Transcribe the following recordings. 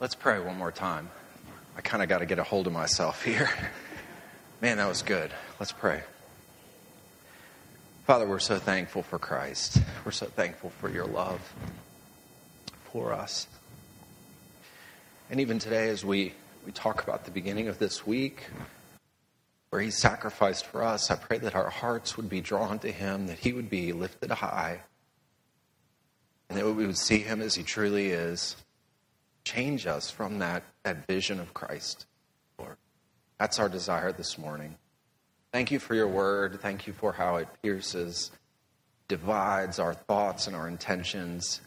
Let's pray one more time. I kind of got to get a hold of myself here. Man, that was good. Let's pray. Father, we're so thankful for Christ. We're so thankful for your love for us. And even today, as we, we talk about the beginning of this week, where he sacrificed for us, I pray that our hearts would be drawn to him, that he would be lifted high, and that we would see him as he truly is change us from that, that vision of Christ, Lord. That's our desire this morning. Thank you for your word. Thank you for how it pierces, divides our thoughts and our intentions,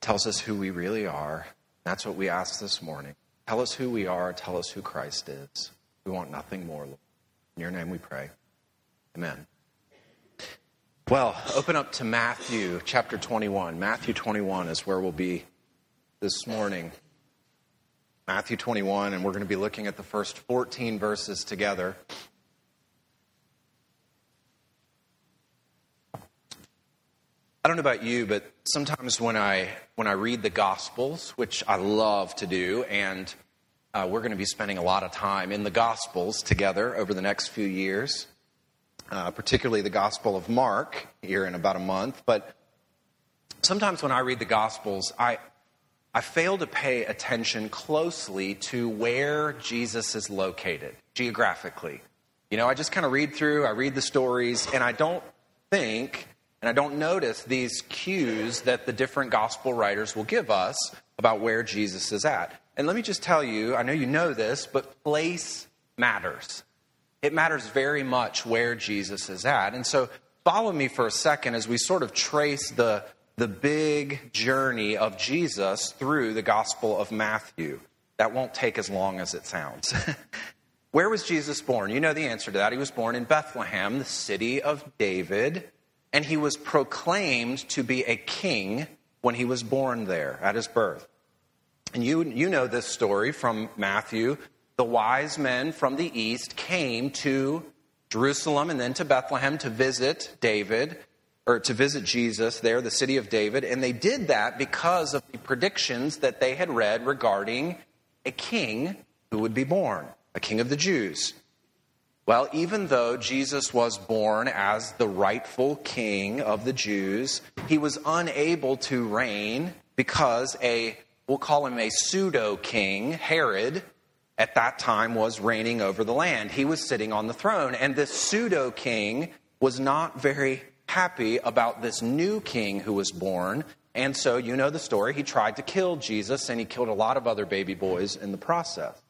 tells us who we really are. That's what we ask this morning. Tell us who we are. Tell us who Christ is. We want nothing more, Lord. In your name we pray. Amen. Well, open up to Matthew chapter 21. Matthew 21 is where we'll be this morning. Matthew 21, and we're going to be looking at the first 14 verses together. I don't know about you, but sometimes when I when I read the Gospels, which I love to do, and uh, we're going to be spending a lot of time in the Gospels together over the next few years, uh, particularly the Gospel of Mark here in about a month. But sometimes when I read the Gospels, I I fail to pay attention closely to where Jesus is located geographically. You know, I just kind of read through, I read the stories, and I don't think and I don't notice these cues that the different gospel writers will give us about where Jesus is at. And let me just tell you, I know you know this, but place matters. It matters very much where Jesus is at. And so follow me for a second as we sort of trace the the big journey of Jesus through the Gospel of Matthew. That won't take as long as it sounds. Where was Jesus born? You know the answer to that. He was born in Bethlehem, the city of David, and he was proclaimed to be a king when he was born there at his birth. And you, you know this story from Matthew. The wise men from the east came to Jerusalem and then to Bethlehem to visit David or to visit Jesus there, the city of David, and they did that because of the predictions that they had read regarding a king who would be born, a king of the Jews. Well, even though Jesus was born as the rightful king of the Jews, he was unable to reign because a, we'll call him a pseudo king, Herod, at that time was reigning over the land. He was sitting on the throne, and this pseudo king was not very happy about this new king who was born. And so, you know the story. He tried to kill Jesus, and he killed a lot of other baby boys in the process.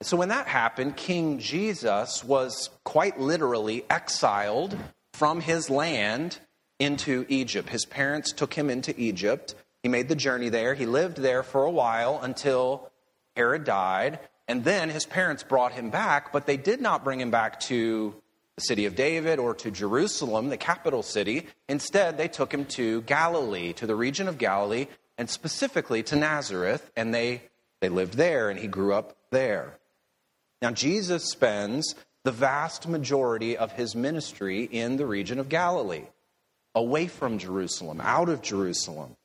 So, when that happened, King Jesus was quite literally exiled from his land into Egypt. His parents took him into Egypt. He made the journey there. He lived there for a while until Herod died. And then his parents brought him back, but they did not bring him back to the city of David or to Jerusalem, the capital city. Instead, they took him to Galilee, to the region of Galilee, and specifically to Nazareth, and they, they lived there, and he grew up there. Now, Jesus spends the vast majority of his ministry in the region of Galilee, away from Jerusalem, out of Jerusalem.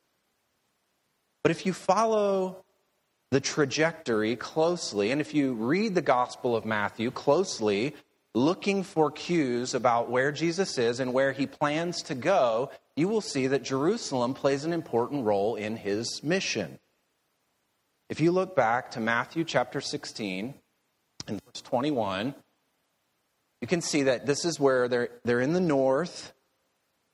But if you follow the trajectory closely, and if you read the Gospel of Matthew closely, looking for cues about where Jesus is and where he plans to go, you will see that Jerusalem plays an important role in his mission. If you look back to Matthew chapter 16 and verse 21, you can see that this is where they're, they're in the north,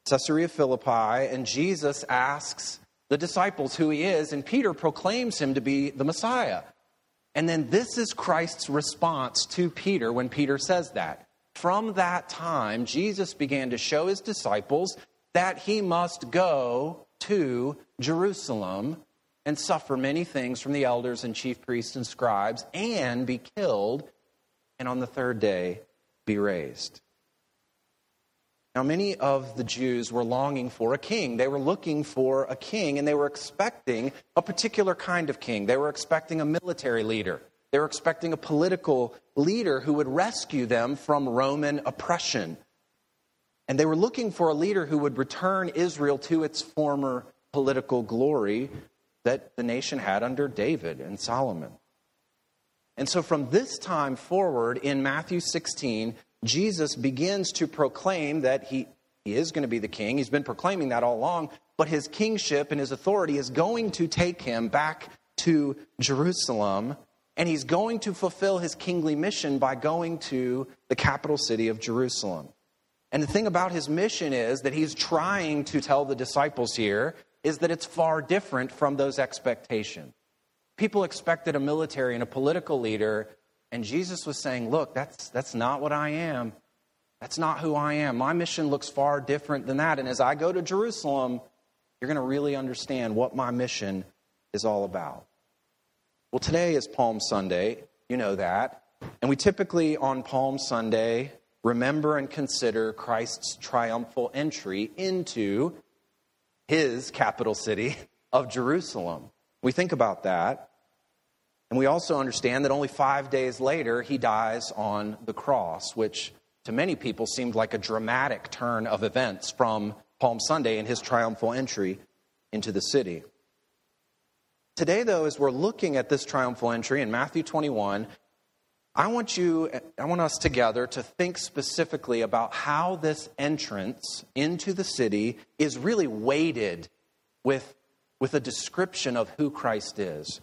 Caesarea Philippi, and Jesus asks the disciples who he is, and Peter proclaims him to be the Messiah. And then this is Christ's response to Peter when Peter says that. From that time, Jesus began to show his disciples that he must go to Jerusalem and suffer many things from the elders and chief priests and scribes and be killed, and on the third day be raised. Now, many of the Jews were longing for a king. They were looking for a king, and they were expecting a particular kind of king. They were expecting a military leader. They were expecting a political leader who would rescue them from Roman oppression. And they were looking for a leader who would return Israel to its former political glory, that the nation had under David and Solomon. And so from this time forward in Matthew 16, Jesus begins to proclaim that he, he is going to be the king. He's been proclaiming that all along, but his kingship and his authority is going to take him back to Jerusalem, and he's going to fulfill his kingly mission by going to the capital city of Jerusalem. And the thing about his mission is that he's trying to tell the disciples here is that it's far different from those expectations. People expected a military and a political leader, and Jesus was saying, Look, that's, that's not what I am. That's not who I am. My mission looks far different than that. And as I go to Jerusalem, you're going to really understand what my mission is all about. Well, today is Palm Sunday. You know that. And we typically, on Palm Sunday, remember and consider Christ's triumphal entry into his capital city of Jerusalem. We think about that. And we also understand that only five days later, he dies on the cross, which to many people seemed like a dramatic turn of events from Palm Sunday and his triumphal entry into the city. Today, though, as we're looking at this triumphal entry in Matthew 21, I want you, I want us together to think specifically about how this entrance into the city is really weighted with, with a description of who Christ is.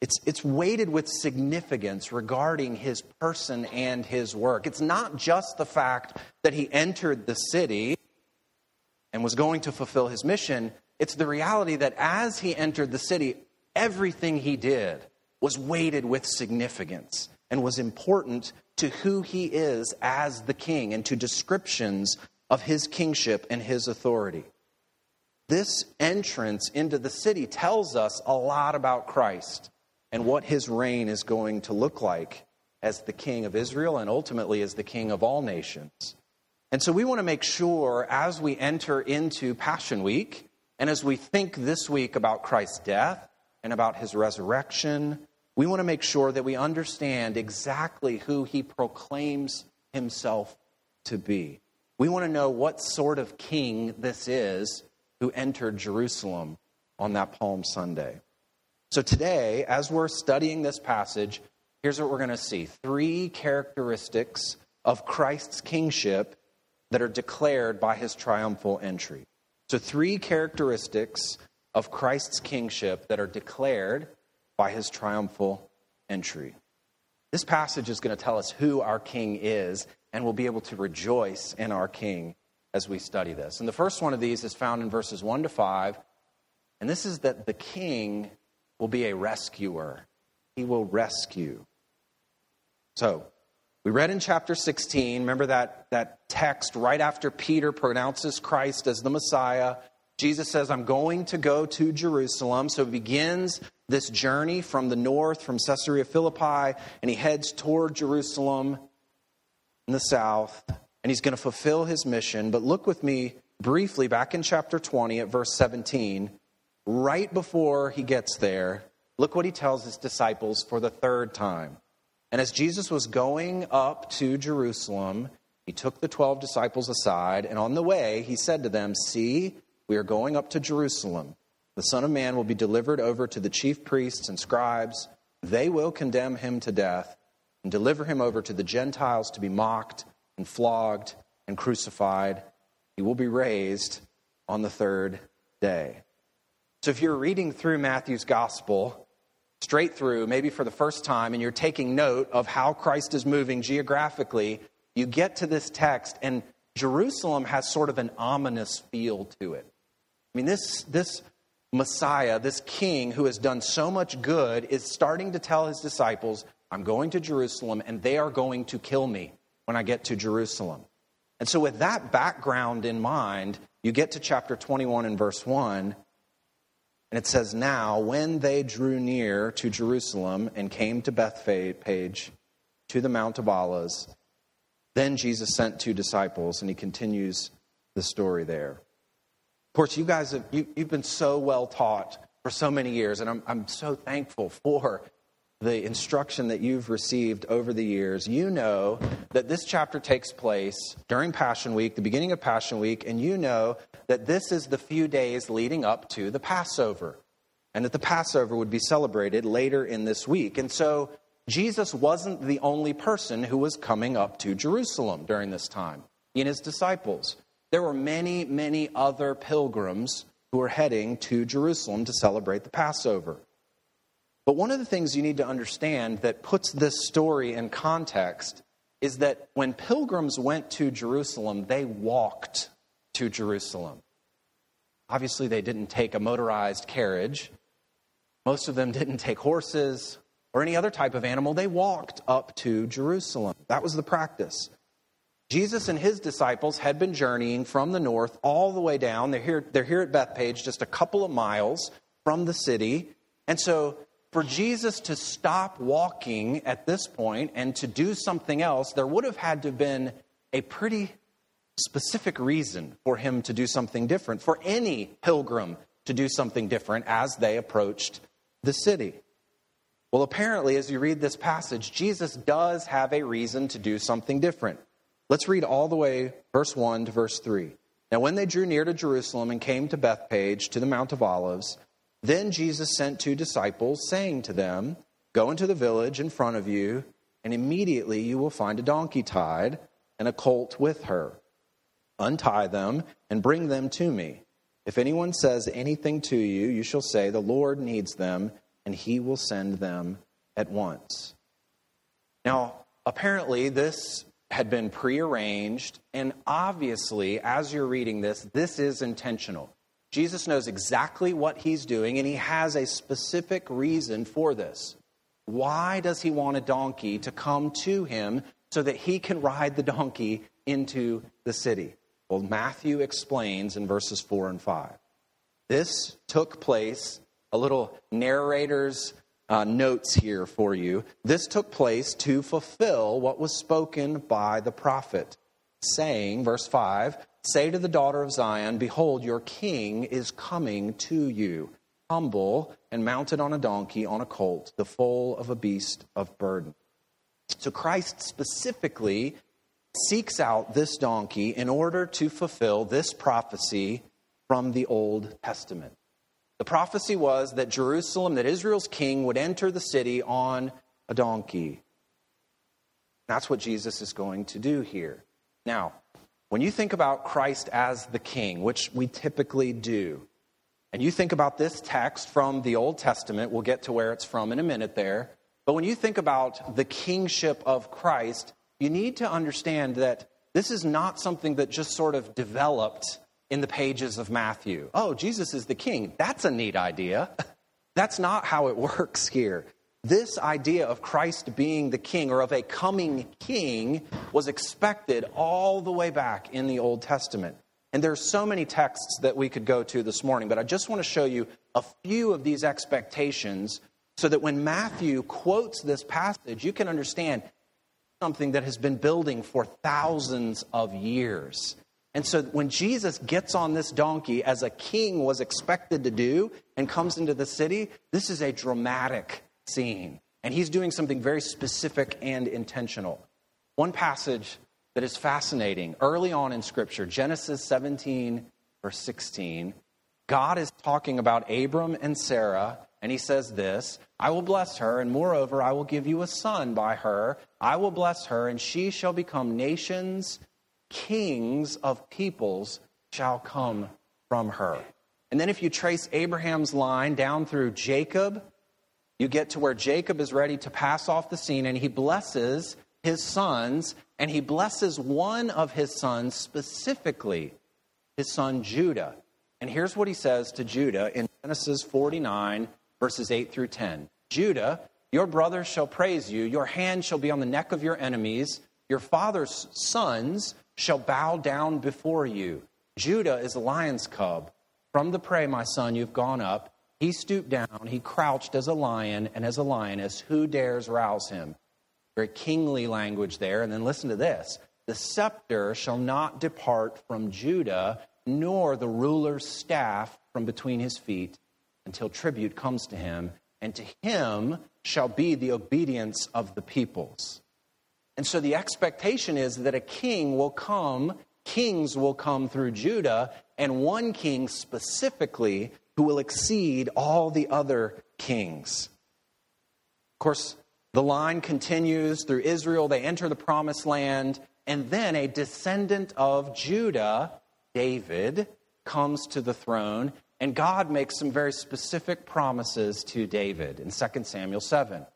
It's, it's weighted with significance regarding his person and his work. It's not just the fact that he entered the city and was going to fulfill his mission, it's the reality that as he entered the city, everything he did was weighted with significance and was important to who he is as the king and to descriptions of his kingship and his authority. This entrance into the city tells us a lot about Christ and what his reign is going to look like as the king of Israel and ultimately as the king of all nations. And so we want to make sure as we enter into Passion Week and as we think this week about Christ's death and about his resurrection we want to make sure that we understand exactly who he proclaims himself to be. We want to know what sort of king this is who entered Jerusalem on that Palm Sunday. So, today, as we're studying this passage, here's what we're going to see three characteristics of Christ's kingship that are declared by his triumphal entry. So, three characteristics of Christ's kingship that are declared by his triumphal entry. This passage is going to tell us who our king is, and we'll be able to rejoice in our king as we study this. And the first one of these is found in verses 1 to 5, and this is that the king will be a rescuer. He will rescue. So, we read in chapter 16, remember that, that text right after Peter pronounces Christ as the Messiah Jesus says, I'm going to go to Jerusalem. So he begins this journey from the north, from Caesarea Philippi, and he heads toward Jerusalem in the south, and he's going to fulfill his mission. But look with me briefly back in chapter 20 at verse 17. Right before he gets there, look what he tells his disciples for the third time. And as Jesus was going up to Jerusalem, he took the 12 disciples aside, and on the way, he said to them, See, we are going up to Jerusalem. The Son of Man will be delivered over to the chief priests and scribes. They will condemn him to death and deliver him over to the Gentiles to be mocked and flogged and crucified. He will be raised on the third day. So if you're reading through Matthew's gospel, straight through, maybe for the first time, and you're taking note of how Christ is moving geographically, you get to this text, and Jerusalem has sort of an ominous feel to it. I mean, this, this Messiah, this king who has done so much good, is starting to tell his disciples, I'm going to Jerusalem and they are going to kill me when I get to Jerusalem. And so, with that background in mind, you get to chapter 21 and verse 1, and it says, Now, when they drew near to Jerusalem and came to Bethphage, to the Mount of Olives, then Jesus sent two disciples, and he continues the story there. Of course, you guys have you, have been so well taught for so many years, and I'm, I'm so thankful for the instruction that you've received over the years. You know that this chapter takes place during Passion Week, the beginning of Passion Week, and you know that this is the few days leading up to the Passover. and that the Passover would be celebrated later in this week. And so Jesus wasn't the only person who was coming up to Jerusalem during this time. He and his disciples. There were many, many other pilgrims who were heading to Jerusalem to celebrate the Passover. But one of the things you need to understand that puts this story in context is that when pilgrims went to Jerusalem, they walked to Jerusalem. Obviously, they didn't take a motorized carriage. Most of them didn't take horses or any other type of animal. They walked up to Jerusalem. That was the practice. Jesus and his disciples had been journeying from the north all the way down. They're here, they're here at Bethphage, just a couple of miles from the city. And so for Jesus to stop walking at this point and to do something else, there would have had to have been a pretty specific reason for him to do something different, for any pilgrim to do something different as they approached the city. Well, apparently, as you read this passage, Jesus does have a reason to do something different. Let's read all the way, verse 1 to verse 3. Now, when they drew near to Jerusalem and came to Bethphage, to the Mount of Olives, then Jesus sent two disciples, saying to them, Go into the village in front of you, and immediately you will find a donkey tied and a colt with her. Untie them and bring them to me. If anyone says anything to you, you shall say, The Lord needs them, and he will send them at once. Now, apparently, this had been prearranged, and obviously, as you're reading this, this is intentional. Jesus knows exactly what he's doing, and he has a specific reason for this. Why does he want a donkey to come to him so that he can ride the donkey into the city? Well, Matthew explains in verses 4 and 5. This took place, a little narrator's uh, notes here for you. This took place to fulfill what was spoken by the prophet, saying, verse 5 Say to the daughter of Zion, Behold, your king is coming to you, humble and mounted on a donkey, on a colt, the foal of a beast of burden. So Christ specifically seeks out this donkey in order to fulfill this prophecy from the Old Testament. The prophecy was that Jerusalem, that Israel's king would enter the city on a donkey. That's what Jesus is going to do here. Now, when you think about Christ as the king, which we typically do, and you think about this text from the Old Testament, we'll get to where it's from in a minute there. But when you think about the kingship of Christ, you need to understand that this is not something that just sort of developed in the pages of Matthew. Oh, Jesus is the king. That's a neat idea. That's not how it works here this idea of Christ being the king or of a coming king was expected all the way back in the Old Testament. And there's so many texts that we could go to this morning, but I just want to show you a few of these expectations so that when Matthew quotes this passage, you can understand something that has been building for thousands of years. And so when Jesus gets on this donkey, as a king was expected to do, and comes into the city, this is a dramatic scene. And he's doing something very specific and intentional. One passage that is fascinating early on in Scripture, Genesis 17, verse 16, God is talking about Abram and Sarah, and he says this I will bless her, and moreover, I will give you a son by her. I will bless her, and she shall become nations, kings of peoples shall come from her. And then if you trace Abraham's line down through Jacob you get to where Jacob is ready to pass off the scene and he blesses his sons, and he blesses one of his sons specifically, his son Judah. And here's what he says to Judah in Genesis 49, verses 8 through 10 Judah, your brothers shall praise you, your hand shall be on the neck of your enemies, your father's sons shall bow down before you. Judah is a lion's cub. From the prey, my son, you've gone up. He stooped down, he crouched as a lion and as a lioness. Who dares rouse him? Very kingly language there. And then listen to this the scepter shall not depart from Judah, nor the ruler's staff from between his feet, until tribute comes to him, and to him shall be the obedience of the peoples. And so the expectation is that a king will come kings will come through Judah, and one king specifically who will exceed all the other kings. Of course, the line continues through Israel. They enter the promised land, and then a descendant of Judah, David, comes to the throne, and God makes some very specific promises to David in 2 Samuel 7.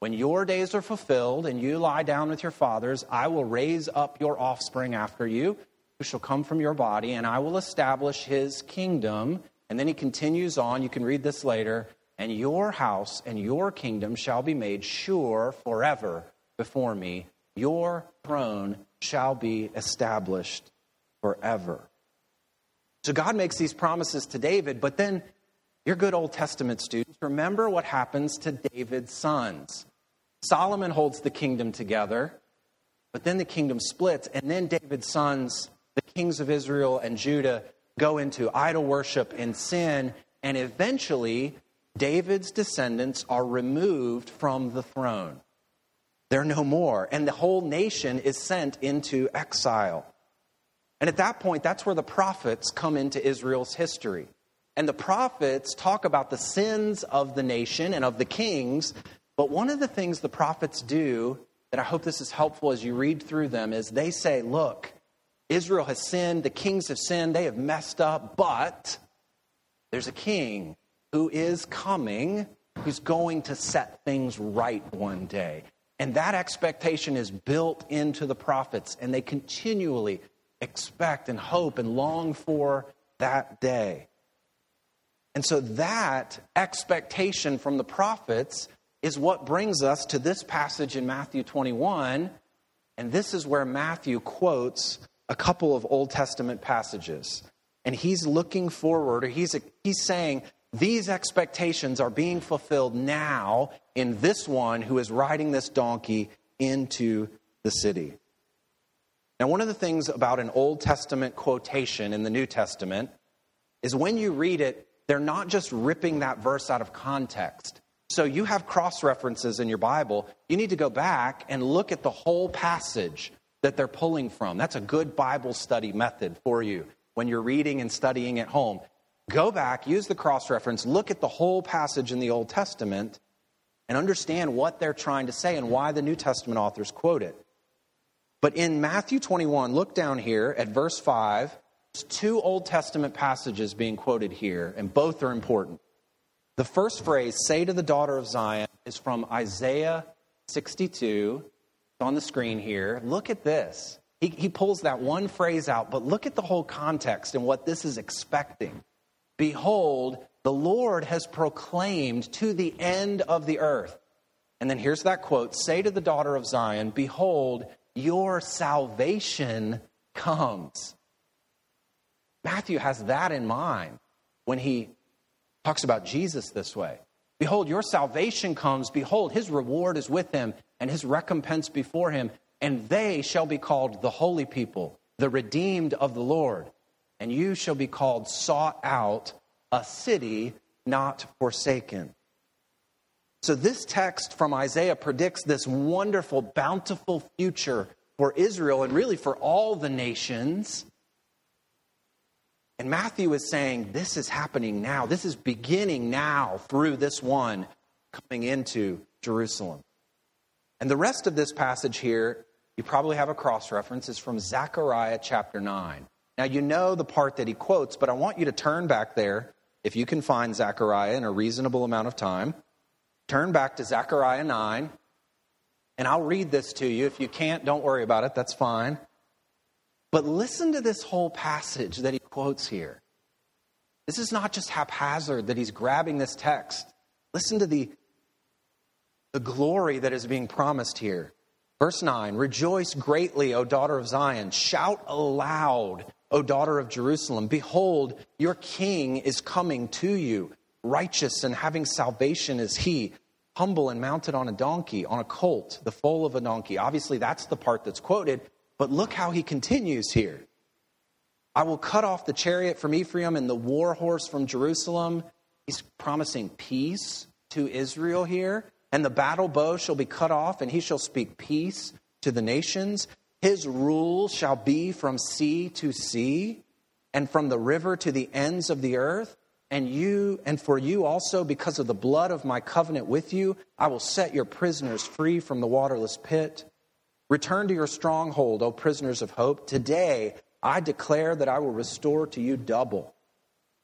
When your days are fulfilled and you lie down with your fathers, I will raise up your offspring after you, who shall come from your body, and I will establish his kingdom. And then he continues on, you can read this later, and your house and your kingdom shall be made sure forever before me. Your throne shall be established forever. So God makes these promises to David, but then your good Old Testament students, remember what happens to David's sons. Solomon holds the kingdom together, but then the kingdom splits, and then David's sons, the kings of Israel and Judah, go into idol worship and sin, and eventually David's descendants are removed from the throne. They're no more, and the whole nation is sent into exile. And at that point, that's where the prophets come into Israel's history. And the prophets talk about the sins of the nation and of the kings but one of the things the prophets do that I hope this is helpful as you read through them is they say, look, Israel has sinned, the kings have sinned, they have messed up, but there's a king who is coming who's going to set things right one day. And that expectation is built into the prophets, and they continually expect and hope and long for that day. And so that expectation from the prophets is what brings us to this passage in Matthew 21. And this is where Matthew quotes a couple of Old Testament passages. And he's looking forward, or he's, he's saying, these expectations are being fulfilled now in this one who is riding this donkey into the city. Now, one of the things about an Old Testament quotation in the New Testament is when you read it, they're not just ripping that verse out of context. So you have cross references in your Bible. You need to go back and look at the whole passage that they're pulling from. That's a good Bible study method for you when you're reading and studying at home. Go back, use the cross reference, look at the whole passage in the Old Testament, and understand what they're trying to say and why the New Testament authors quote it. But in Matthew 21, look down here at verse 5. There's two Old Testament passages being quoted here, and both are important. The first phrase, say to the daughter of Zion, is from Isaiah 62. It's on the screen here. Look at this. He, he pulls that one phrase out, but look at the whole context and what this is expecting. Behold, the Lord has proclaimed to the end of the earth. And then here's that quote Say to the daughter of Zion, Behold, your salvation comes. Matthew has that in mind when he talks about Jesus this way. Behold, your salvation comes. Behold, his reward is with him and his recompense before him. And they shall be called the holy people, the redeemed of the Lord. And you shall be called sought out, a city not forsaken. So, this text from Isaiah predicts this wonderful, bountiful future for Israel and really for all the nations and Matthew is saying, This is happening now. This is beginning now through this one coming into Jerusalem. And the rest of this passage here, you probably have a cross reference, is from Zechariah chapter 9. Now, you know the part that he quotes, but I want you to turn back there, if you can find Zechariah in a reasonable amount of time. Turn back to Zechariah 9, and I'll read this to you. If you can't, don't worry about it, that's fine. But listen to this whole passage that he quotes here. This is not just haphazard that he's grabbing this text. Listen to the, the glory that is being promised here. Verse 9 Rejoice greatly, O daughter of Zion. Shout aloud, O daughter of Jerusalem. Behold, your king is coming to you. Righteous and having salvation is he, humble and mounted on a donkey, on a colt, the foal of a donkey. Obviously, that's the part that's quoted. But look how he continues here. I will cut off the chariot from Ephraim and the war horse from Jerusalem. He's promising peace to Israel here. And the battle bow shall be cut off, and he shall speak peace to the nations. His rule shall be from sea to sea and from the river to the ends of the earth. And you, and for you also, because of the blood of my covenant with you, I will set your prisoners free from the waterless pit. Return to your stronghold, O prisoners of hope. Today I declare that I will restore to you double.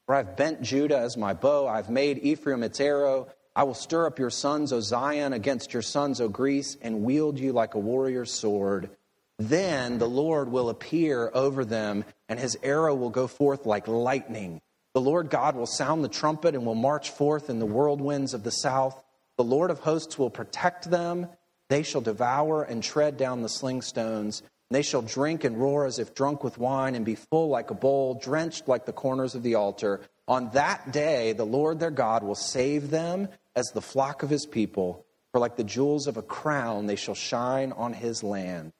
For I've bent Judah as my bow, I've made Ephraim its arrow. I will stir up your sons, O Zion, against your sons, O Greece, and wield you like a warrior's sword. Then the Lord will appear over them, and his arrow will go forth like lightning. The Lord God will sound the trumpet and will march forth in the whirlwinds of the south. The Lord of hosts will protect them. They shall devour and tread down the sling stones. They shall drink and roar as if drunk with wine, and be full like a bowl, drenched like the corners of the altar. On that day, the Lord their God will save them as the flock of his people. For like the jewels of a crown, they shall shine on his land.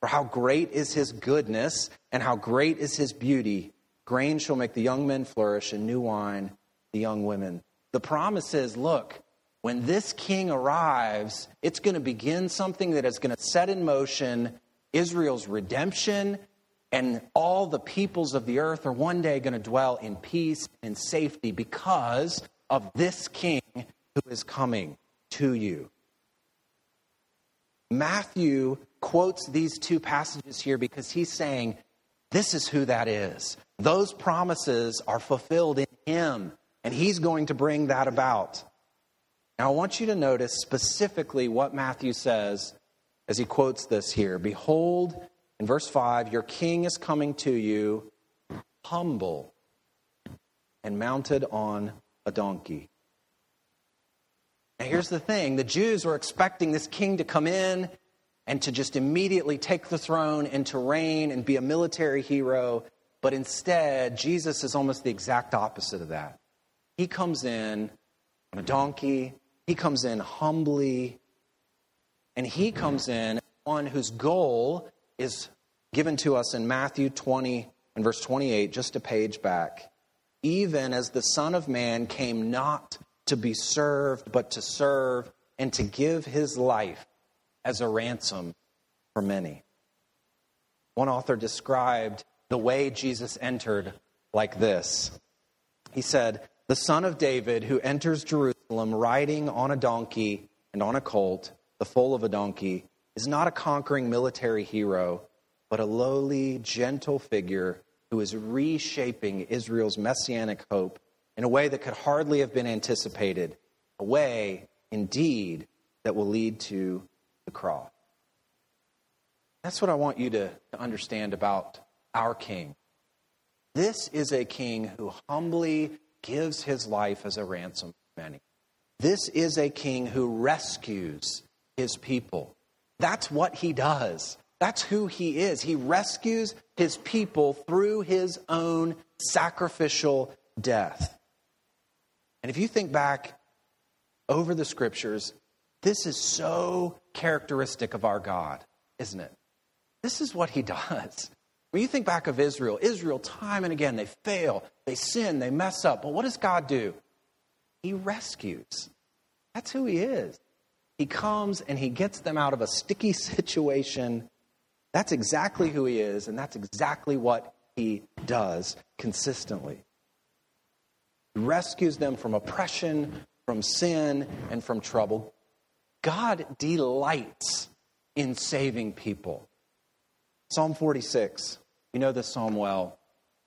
For how great is his goodness, and how great is his beauty. Grain shall make the young men flourish, and new wine the young women. The promise is look, when this king arrives, it's going to begin something that is going to set in motion Israel's redemption, and all the peoples of the earth are one day going to dwell in peace and safety because of this king who is coming to you. Matthew quotes these two passages here because he's saying, This is who that is. Those promises are fulfilled in him, and he's going to bring that about. Now, I want you to notice specifically what Matthew says as he quotes this here Behold, in verse 5, your king is coming to you humble and mounted on a donkey. Now, here's the thing the Jews were expecting this king to come in and to just immediately take the throne and to reign and be a military hero. But instead, Jesus is almost the exact opposite of that. He comes in on a donkey, he comes in humbly, and he comes in one whose goal is given to us in Matthew 20 and verse 28, just a page back. Even as the Son of Man came not to be served, but to serve and to give his life as a ransom for many. One author described the way Jesus entered like this He said, The Son of David who enters Jerusalem riding on a donkey and on a colt, the foal of a donkey, is not a conquering military hero, but a lowly, gentle figure who is reshaping Israel's messianic hope in a way that could hardly have been anticipated, a way, indeed, that will lead to the cross. That's what I want you to, to understand about our King. This is a king who humbly gives his life as a ransom for many. This is a king who rescues his people. That's what he does. That's who he is. He rescues his people through his own sacrificial death. And if you think back over the scriptures, this is so characteristic of our God, isn't it? This is what he does. When you think back of Israel, Israel, time and again, they fail, they sin, they mess up. But what does God do? He rescues. That's who he is. He comes and he gets them out of a sticky situation. That's exactly who he is, and that's exactly what he does consistently He rescues them from oppression, from sin, and from trouble. God delights in saving people. Psalm 46, you know this psalm well.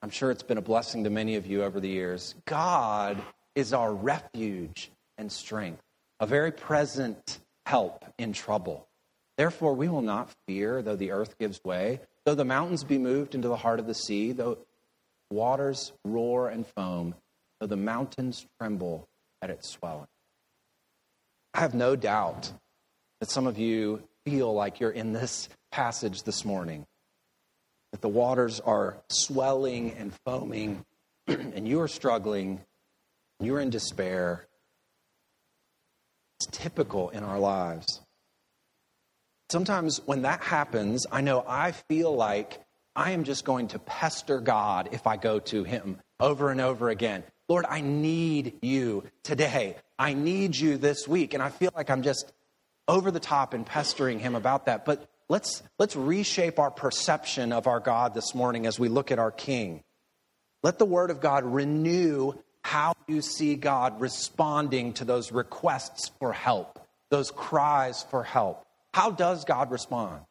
I'm sure it's been a blessing to many of you over the years. God is our refuge and strength, a very present help in trouble. Therefore, we will not fear, though the earth gives way, though the mountains be moved into the heart of the sea, though waters roar and foam though the mountains tremble at its swelling. I have no doubt that some of you feel like you're in this passage this morning, that the waters are swelling and foaming, and you are struggling, you're in despair. Typical in our lives. Sometimes when that happens, I know I feel like I am just going to pester God if I go to Him over and over again. Lord, I need you today. I need you this week. And I feel like I'm just over the top and pestering him about that. But let's, let's reshape our perception of our God this morning as we look at our King. Let the Word of God renew how you see God responding to those requests for help, those cries for help. How does God respond?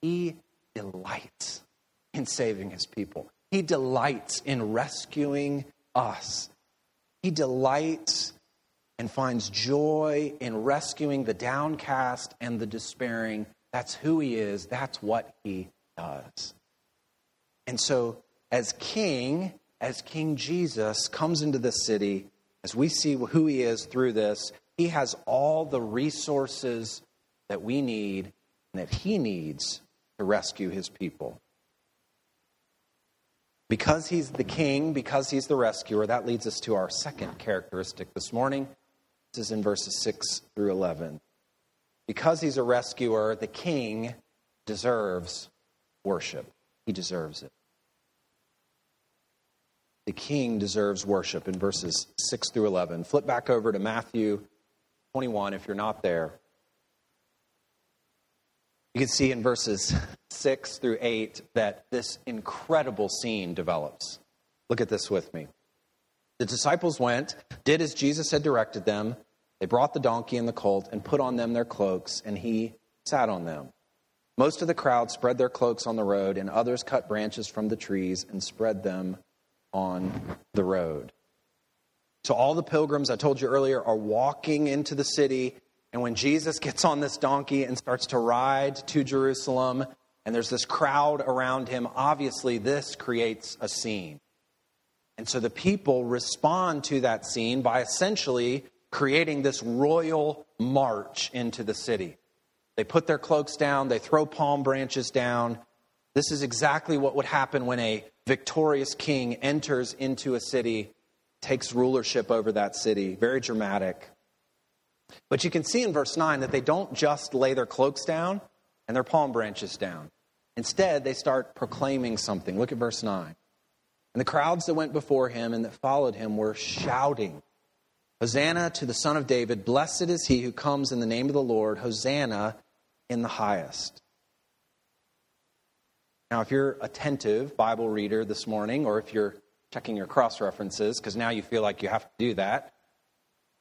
He delights in saving his people, He delights in rescuing us. He delights and finds joy in rescuing the downcast and the despairing. That's who He is, that's what He does. And so, as King, as King Jesus comes into the city, as we see who He is through this, He has all the resources that we need and that He needs to rescue His people. Because he's the king, because he's the rescuer, that leads us to our second characteristic this morning. This is in verses 6 through 11. Because he's a rescuer, the king deserves worship. He deserves it. The king deserves worship in verses 6 through 11. Flip back over to Matthew 21 if you're not there. You can see in verses 6 through 8 that this incredible scene develops. Look at this with me. The disciples went, did as Jesus had directed them. They brought the donkey and the colt and put on them their cloaks, and he sat on them. Most of the crowd spread their cloaks on the road, and others cut branches from the trees and spread them on the road. So, all the pilgrims I told you earlier are walking into the city and when Jesus gets on this donkey and starts to ride to Jerusalem, and there's this crowd around him, obviously this creates a scene. And so the people respond to that scene by essentially creating this royal march into the city. They put their cloaks down, they throw palm branches down. This is exactly what would happen when a victorious king enters into a city, takes rulership over that city. Very dramatic. But you can see in verse 9 that they don't just lay their cloaks down and their palm branches down. Instead, they start proclaiming something. Look at verse 9. And the crowds that went before him and that followed him were shouting, Hosanna to the Son of David. Blessed is he who comes in the name of the Lord. Hosanna in the highest. Now, if you're attentive Bible reader this morning, or if you're checking your cross references, because now you feel like you have to do that,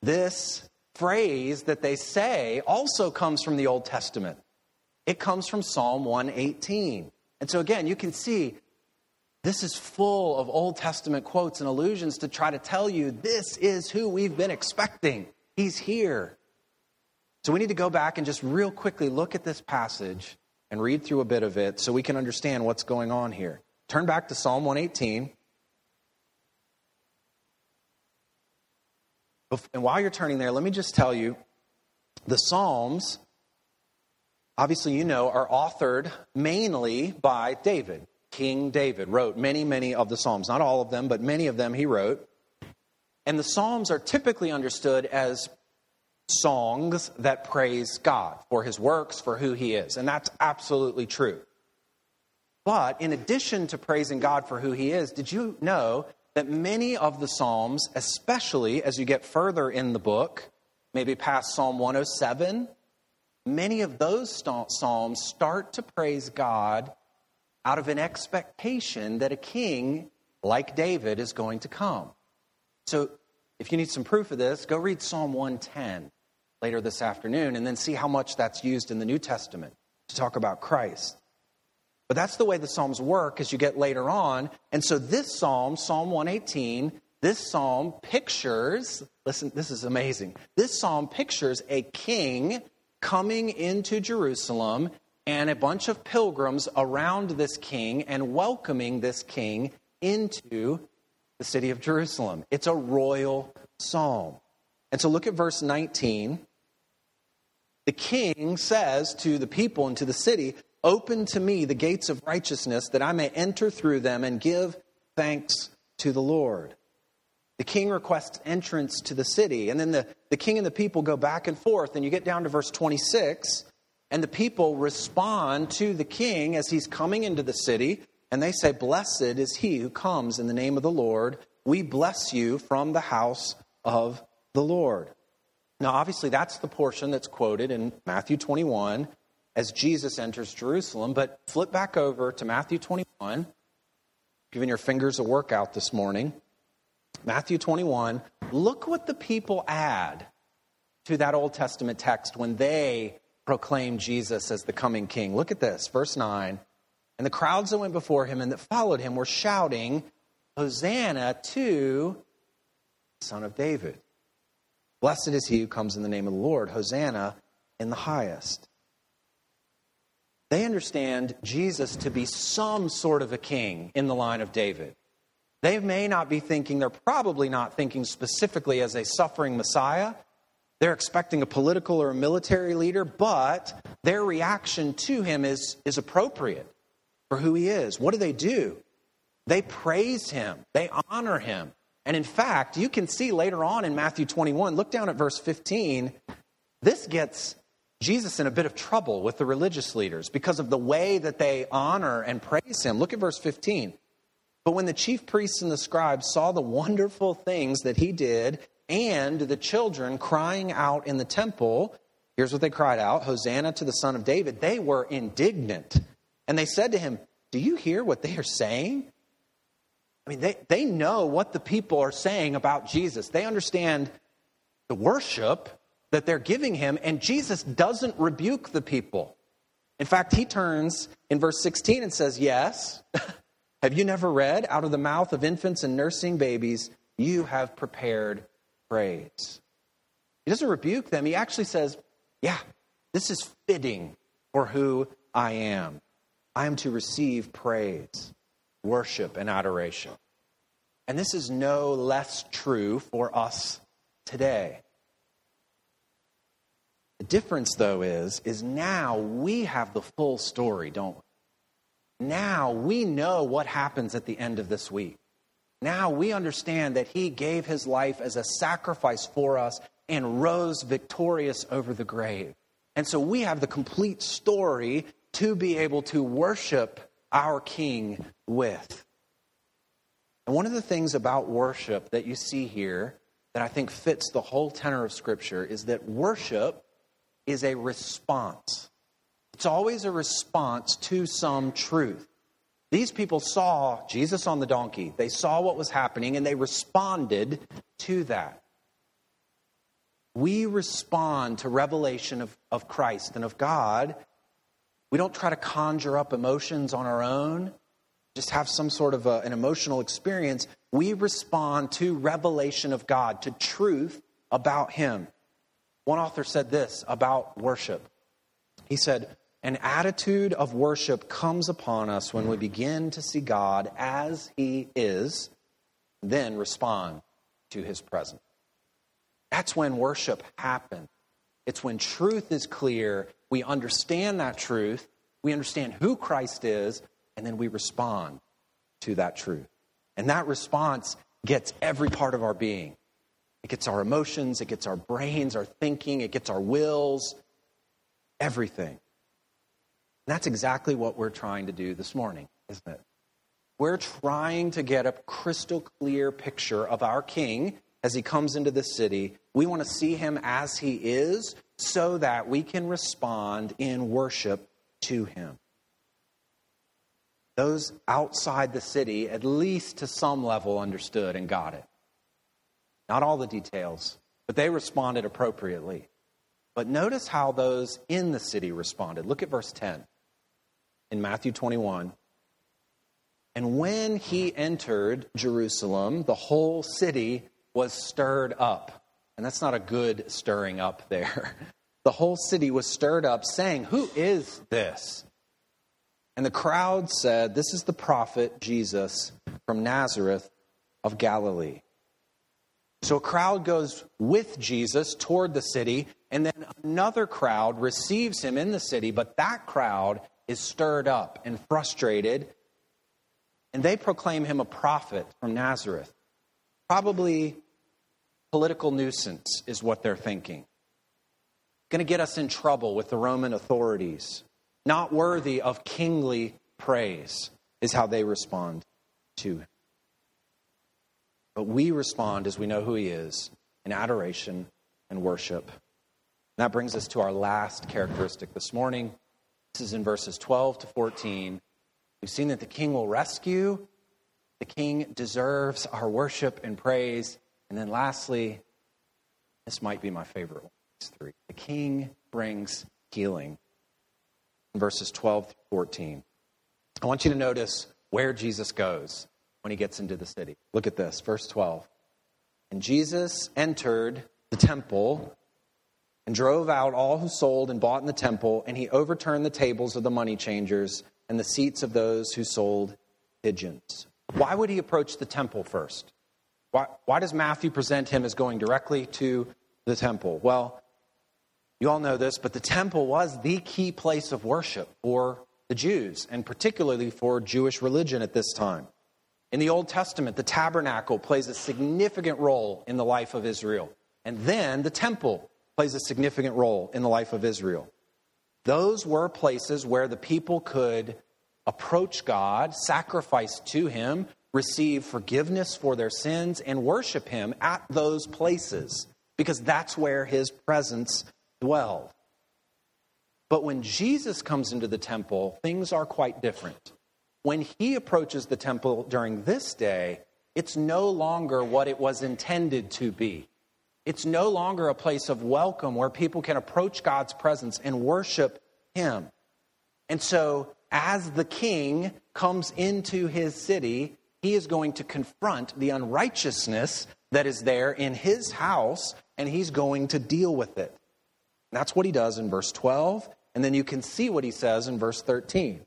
this phrase that they say also comes from the Old Testament. It comes from Psalm 118. And so, again, you can see this is full of Old Testament quotes and allusions to try to tell you this is who we've been expecting. He's here. So, we need to go back and just real quickly look at this passage and read through a bit of it so we can understand what's going on here. Turn back to Psalm 118. And while you're turning there, let me just tell you the Psalms, obviously, you know, are authored mainly by David. King David wrote many, many of the Psalms. Not all of them, but many of them he wrote. And the Psalms are typically understood as songs that praise God for his works, for who he is. And that's absolutely true. But in addition to praising God for who he is, did you know that many of the Psalms, especially as you get further in the book, maybe past Psalm 107, many of those Psalms start to praise God out of an expectation that a king like David is going to come. So, if you need some proof of this, go read Psalm 110 later this afternoon and then see how much that's used in the New Testament to talk about Christ. But that's the way the Psalms work as you get later on. And so this Psalm, Psalm 118, this Psalm pictures, listen, this is amazing. This Psalm pictures a king coming into Jerusalem and a bunch of pilgrims around this king and welcoming this king into the city of Jerusalem. It's a royal psalm. And so look at verse 19. The king says to the people and to the city, Open to me the gates of righteousness, that I may enter through them and give thanks to the Lord. The king requests entrance to the city, and then the, the king and the people go back and forth, and you get down to verse 26, and the people respond to the king as he's coming into the city, and they say, Blessed is he who comes in the name of the Lord. We bless you from the house of the Lord. Now, obviously, that's the portion that's quoted in Matthew 21 as Jesus enters Jerusalem. But flip back over to Matthew 21, giving your fingers a workout this morning. Matthew 21, look what the people add to that Old Testament text when they proclaim Jesus as the coming king. Look at this, verse 9. And the crowds that went before him and that followed him were shouting, Hosanna to the Son of David. Blessed is he who comes in the name of the Lord. Hosanna in the highest. They understand Jesus to be some sort of a king in the line of David. They may not be thinking, they're probably not thinking specifically as a suffering Messiah. They're expecting a political or a military leader, but their reaction to him is, is appropriate for who he is. What do they do? They praise him, they honor him. And in fact, you can see later on in Matthew 21, look down at verse 15, this gets Jesus in a bit of trouble with the religious leaders because of the way that they honor and praise him. Look at verse 15. But when the chief priests and the scribes saw the wonderful things that he did and the children crying out in the temple, here's what they cried out Hosanna to the Son of David. They were indignant. And they said to him, Do you hear what they are saying? I mean, they, they know what the people are saying about Jesus. They understand the worship that they're giving him, and Jesus doesn't rebuke the people. In fact, he turns in verse 16 and says, Yes, have you never read, out of the mouth of infants and nursing babies, you have prepared praise? He doesn't rebuke them. He actually says, Yeah, this is fitting for who I am. I am to receive praise worship and adoration. And this is no less true for us today. The difference though is is now we have the full story, don't we? Now we know what happens at the end of this week. Now we understand that he gave his life as a sacrifice for us and rose victorious over the grave. And so we have the complete story to be able to worship our King with. And one of the things about worship that you see here that I think fits the whole tenor of Scripture is that worship is a response. It's always a response to some truth. These people saw Jesus on the donkey, they saw what was happening, and they responded to that. We respond to revelation of, of Christ and of God we don't try to conjure up emotions on our own, just have some sort of a, an emotional experience. We respond to revelation of God, to truth about Him. One author said this about worship. He said, An attitude of worship comes upon us when we begin to see God as He is, then respond to His presence. That's when worship happens. It's when truth is clear, we understand that truth, we understand who Christ is, and then we respond to that truth. And that response gets every part of our being. It gets our emotions, it gets our brains, our thinking, it gets our wills, everything. And that's exactly what we're trying to do this morning, isn't it? We're trying to get a crystal clear picture of our King as he comes into the city. We want to see him as he is so that we can respond in worship to him. Those outside the city, at least to some level, understood and got it. Not all the details, but they responded appropriately. But notice how those in the city responded. Look at verse 10 in Matthew 21. And when he entered Jerusalem, the whole city was stirred up. And that's not a good stirring up there. The whole city was stirred up, saying, Who is this? And the crowd said, This is the prophet Jesus from Nazareth of Galilee. So a crowd goes with Jesus toward the city, and then another crowd receives him in the city, but that crowd is stirred up and frustrated, and they proclaim him a prophet from Nazareth. Probably political nuisance is what they're thinking. Going to get us in trouble with the Roman authorities. Not worthy of kingly praise is how they respond to him. But we respond as we know who he is in adoration and worship. And that brings us to our last characteristic this morning This is in verses 12 to 14. We've seen that the king will rescue, the king deserves our worship and praise. And then lastly, this might be my favorite one, three. The king brings healing. Verses 12 to 14. I want you to notice where Jesus goes when he gets into the city. Look at this, verse 12. And Jesus entered the temple and drove out all who sold and bought in the temple, and he overturned the tables of the money changers and the seats of those who sold pigeons. Why would he approach the temple first? Why, why does Matthew present him as going directly to the temple? Well, you all know this, but the temple was the key place of worship for the Jews, and particularly for Jewish religion at this time. In the Old Testament, the tabernacle plays a significant role in the life of Israel. And then the temple plays a significant role in the life of Israel. Those were places where the people could approach God, sacrifice to Him, receive forgiveness for their sins, and worship Him at those places because that's where His presence dwelled. But when Jesus comes into the temple, things are quite different. When He approaches the temple during this day, it's no longer what it was intended to be. It's no longer a place of welcome where people can approach God's presence and worship Him. And so, as the king comes into his city, he is going to confront the unrighteousness that is there in his house, and he's going to deal with it. That's what he does in verse 12, and then you can see what he says in verse 13.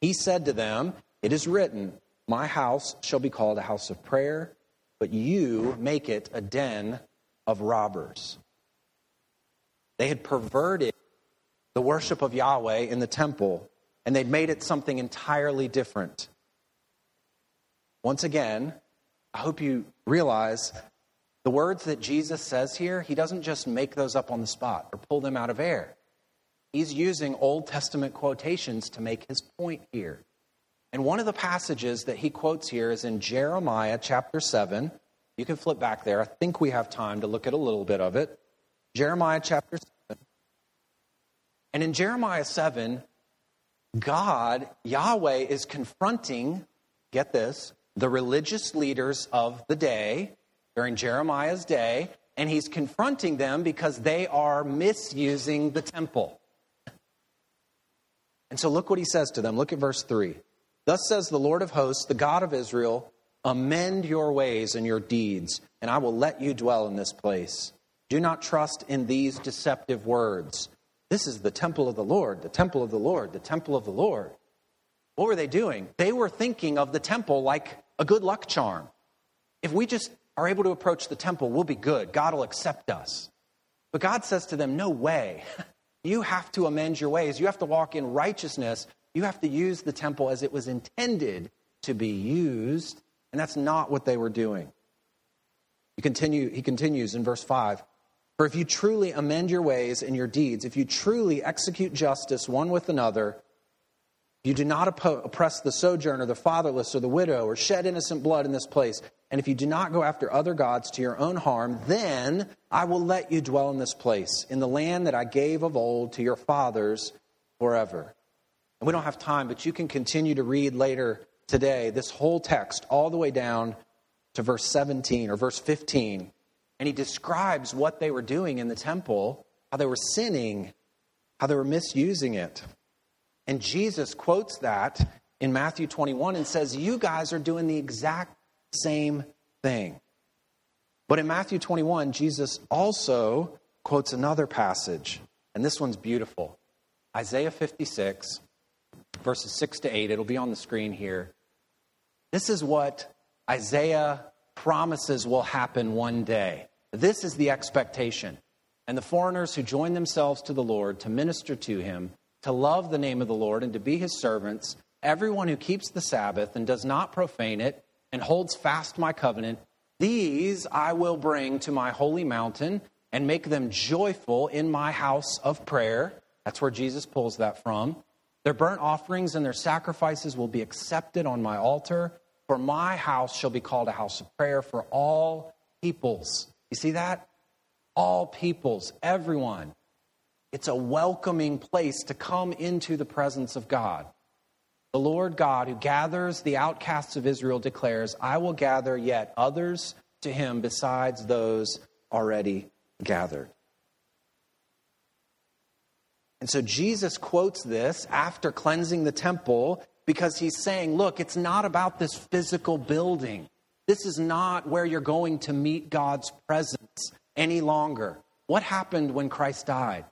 He said to them, It is written, My house shall be called a house of prayer but you make it a den of robbers. They had perverted the worship of Yahweh in the temple, and they'd made it something entirely different. Once again, I hope you realize the words that Jesus says here, he doesn't just make those up on the spot or pull them out of air. He's using Old Testament quotations to make his point here. And one of the passages that he quotes here is in Jeremiah chapter 7. You can flip back there. I think we have time to look at a little bit of it. Jeremiah chapter 7. And in Jeremiah 7, God, Yahweh, is confronting, get this, the religious leaders of the day during Jeremiah's day, and he's confronting them because they are misusing the temple. And so look what he says to them. Look at verse 3. Thus says the Lord of hosts, the God of Israel Amend your ways and your deeds, and I will let you dwell in this place. Do not trust in these deceptive words. This is the temple of the Lord, the temple of the Lord, the temple of the Lord. What were they doing? They were thinking of the temple like a good luck charm. If we just are able to approach the temple, we'll be good. God will accept us. But God says to them, No way. You have to amend your ways. You have to walk in righteousness you have to use the temple as it was intended to be used, and that's not what they were doing. He, continue, he continues in verse 5 For if you truly amend your ways and your deeds, if you truly execute justice one with another, you do not oppress the sojourner, the fatherless, or the widow, or shed innocent blood in this place, and if you do not go after other gods to your own harm, then I will let you dwell in this place, in the land that I gave of old to your fathers forever. And we don't have time, but you can continue to read later today this whole text all the way down to verse 17 or verse 15. And he describes what they were doing in the temple, how they were sinning, how they were misusing it. And Jesus quotes that in Matthew 21 and says, You guys are doing the exact same thing. But in Matthew 21, Jesus also quotes another passage, and this one's beautiful Isaiah 56, verses 6 to 8. It'll be on the screen here. This is what Isaiah promises will happen one day. This is the expectation. And the foreigners who join themselves to the Lord to minister to him, to love the name of the Lord, and to be his servants, everyone who keeps the Sabbath and does not profane it, and holds fast my covenant, these I will bring to my holy mountain and make them joyful in my house of prayer. That's where Jesus pulls that from. Their burnt offerings and their sacrifices will be accepted on my altar, for my house shall be called a house of prayer for all peoples. You see that? All peoples, everyone. It's a welcoming place to come into the presence of God. The Lord God, who gathers the outcasts of Israel, declares, I will gather yet others to him besides those already gathered. And so Jesus quotes this after cleansing the temple because he's saying, look, it's not about this physical building. This is not where you're going to meet God's presence any longer. What happened when Christ died?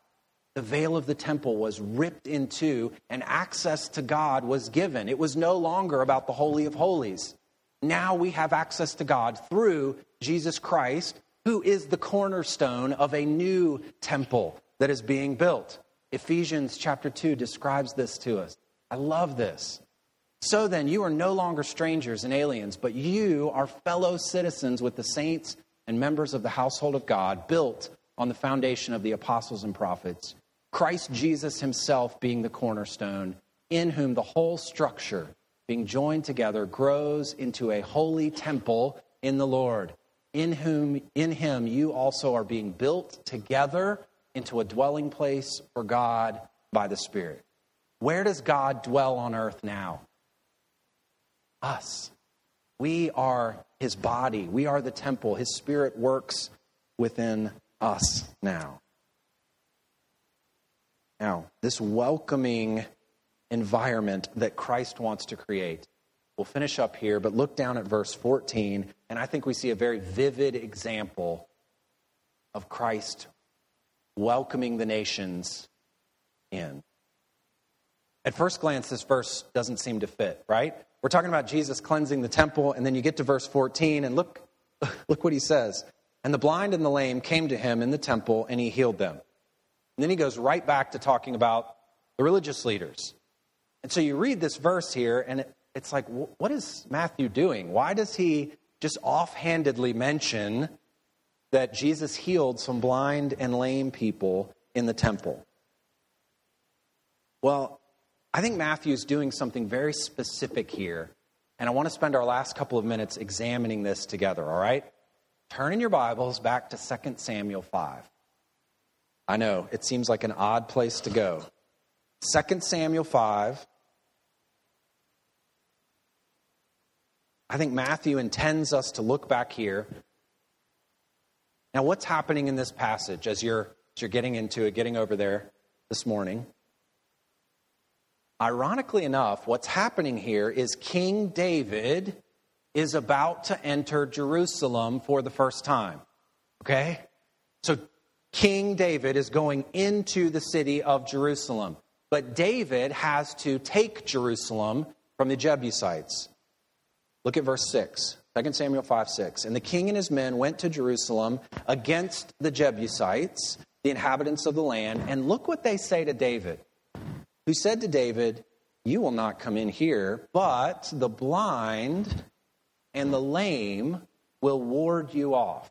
The veil of the temple was ripped in two, and access to God was given. It was no longer about the Holy of Holies. Now we have access to God through Jesus Christ, who is the cornerstone of a new temple that is being built. Ephesians chapter 2 describes this to us. I love this. So then, you are no longer strangers and aliens, but you are fellow citizens with the saints and members of the household of God, built on the foundation of the apostles and prophets, Christ Jesus himself being the cornerstone, in whom the whole structure, being joined together, grows into a holy temple in the Lord, in whom in him you also are being built together into a dwelling place for God by the Spirit. Where does God dwell on earth now? us. We are his body, we are the temple. His spirit works within us now. Now, this welcoming environment that Christ wants to create. We'll finish up here, but look down at verse 14, and I think we see a very vivid example of Christ welcoming the nations in. At first glance, this verse doesn't seem to fit, right? We're talking about Jesus cleansing the temple, and then you get to verse 14, and look, look what he says. And the blind and the lame came to him in the temple, and he healed them. And then he goes right back to talking about the religious leaders. And so you read this verse here, and it, it's like, what is Matthew doing? Why does he just offhandedly mention that Jesus healed some blind and lame people in the temple? Well, I think Matthew's doing something very specific here, and I want to spend our last couple of minutes examining this together, all right? Turn in your Bibles back to 2 Samuel 5. I know, it seems like an odd place to go. 2 Samuel 5. I think Matthew intends us to look back here. Now, what's happening in this passage as you're, as you're getting into it, getting over there this morning? Ironically enough, what's happening here is King David is about to enter Jerusalem for the first time. Okay? So King David is going into the city of Jerusalem. But David has to take Jerusalem from the Jebusites. Look at verse 6, 2 Samuel 5 6. And the king and his men went to Jerusalem against the Jebusites, the inhabitants of the land. And look what they say to David who said to David, You will not come in here, but the blind and the lame will ward you off.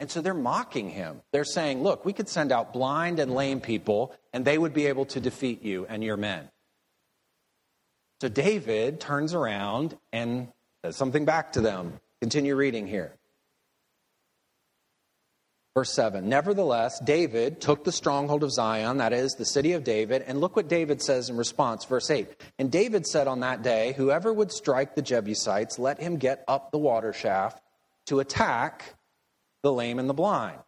And so they're mocking him. They're saying, Look, we could send out blind and lame people, and they would be able to defeat you and your men. So David turns around and says something back to them. Continue reading here. Verse 7 Nevertheless, David took the stronghold of Zion, that is, the city of David, and look what David says in response. Verse 8 And David said on that day, Whoever would strike the Jebusites, let him get up the water shaft to attack the lame and the blind.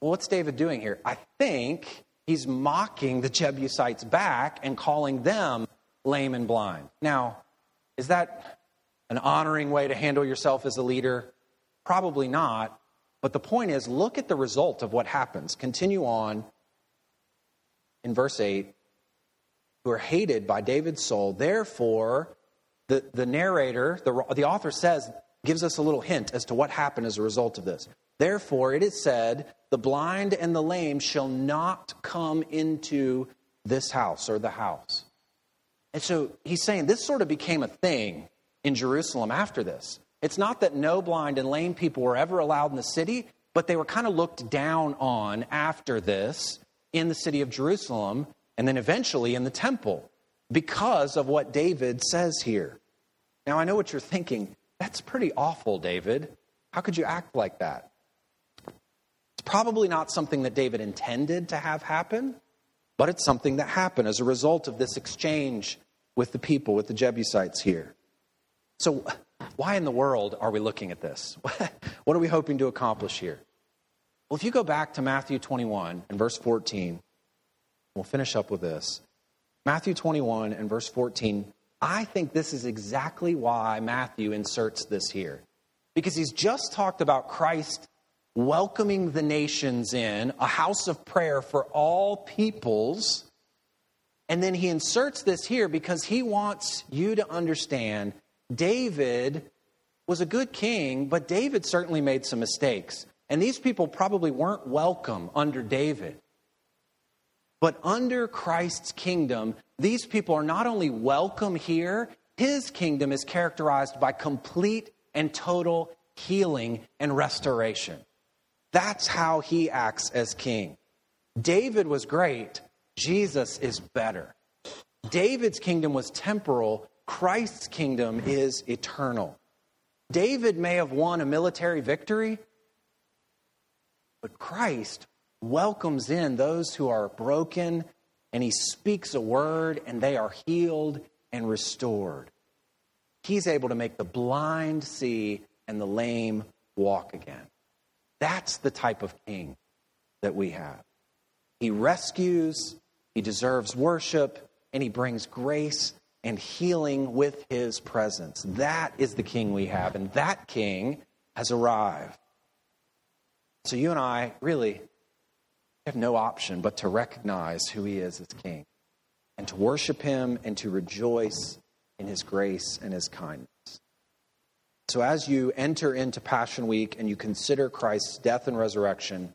Well, what's David doing here? I think he's mocking the Jebusites back and calling them lame and blind. Now, is that an honoring way to handle yourself as a leader? Probably not. But the point is, look at the result of what happens. Continue on in verse 8 who are hated by David's soul. Therefore, the, the narrator, the, the author says, gives us a little hint as to what happened as a result of this. Therefore, it is said, the blind and the lame shall not come into this house or the house. And so he's saying this sort of became a thing in Jerusalem after this. It's not that no blind and lame people were ever allowed in the city, but they were kind of looked down on after this in the city of Jerusalem and then eventually in the temple because of what David says here. Now, I know what you're thinking. That's pretty awful, David. How could you act like that? It's probably not something that David intended to have happen, but it's something that happened as a result of this exchange with the people, with the Jebusites here. So, why in the world are we looking at this? what are we hoping to accomplish here? Well, if you go back to Matthew 21 and verse 14, we'll finish up with this. Matthew 21 and verse 14, I think this is exactly why Matthew inserts this here. Because he's just talked about Christ welcoming the nations in, a house of prayer for all peoples. And then he inserts this here because he wants you to understand David was a good king, but David certainly made some mistakes. And these people probably weren't welcome under David. But under Christ's kingdom, these people are not only welcome here, his kingdom is characterized by complete and total healing and restoration. That's how he acts as king. David was great, Jesus is better. David's kingdom was temporal, Christ's kingdom is eternal. David may have won a military victory, but Christ welcomes in those who are broken and he speaks a word and they are healed and restored. He's able to make the blind see and the lame walk again. That's the type of king that we have. He rescues, he deserves worship, and he brings grace and healing with his presence. That is the king we have, and that king has arrived. So you and I really have no option but to recognize who he is as king and to worship him and to rejoice in his grace and his kindness. So, as you enter into Passion Week and you consider Christ's death and resurrection,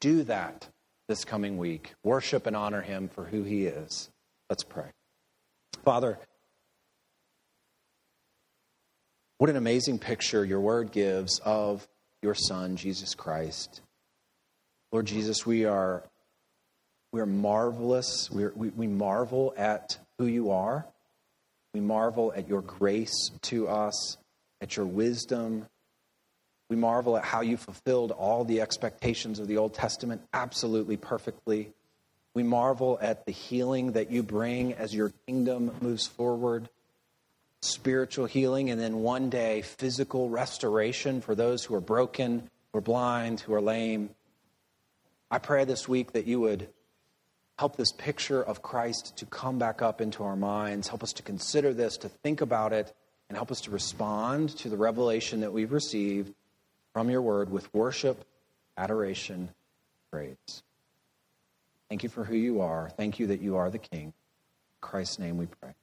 do that this coming week. Worship and honor him for who he is. Let's pray. Father, what an amazing picture your word gives of your Son, Jesus Christ. Lord Jesus, we are, we are marvelous. we we, we marvel at who you are. We marvel at your grace to us at your wisdom. We marvel at how you fulfilled all the expectations of the Old Testament absolutely perfectly. We marvel at the healing that you bring as your kingdom moves forward spiritual healing, and then one day physical restoration for those who are broken, who are blind, who are lame. I pray this week that you would help this picture of Christ to come back up into our minds, help us to consider this, to think about it, and help us to respond to the revelation that we've received from your word with worship, adoration, praise. Thank you for who you are. Thank you that you are the King. In Christ's name we pray.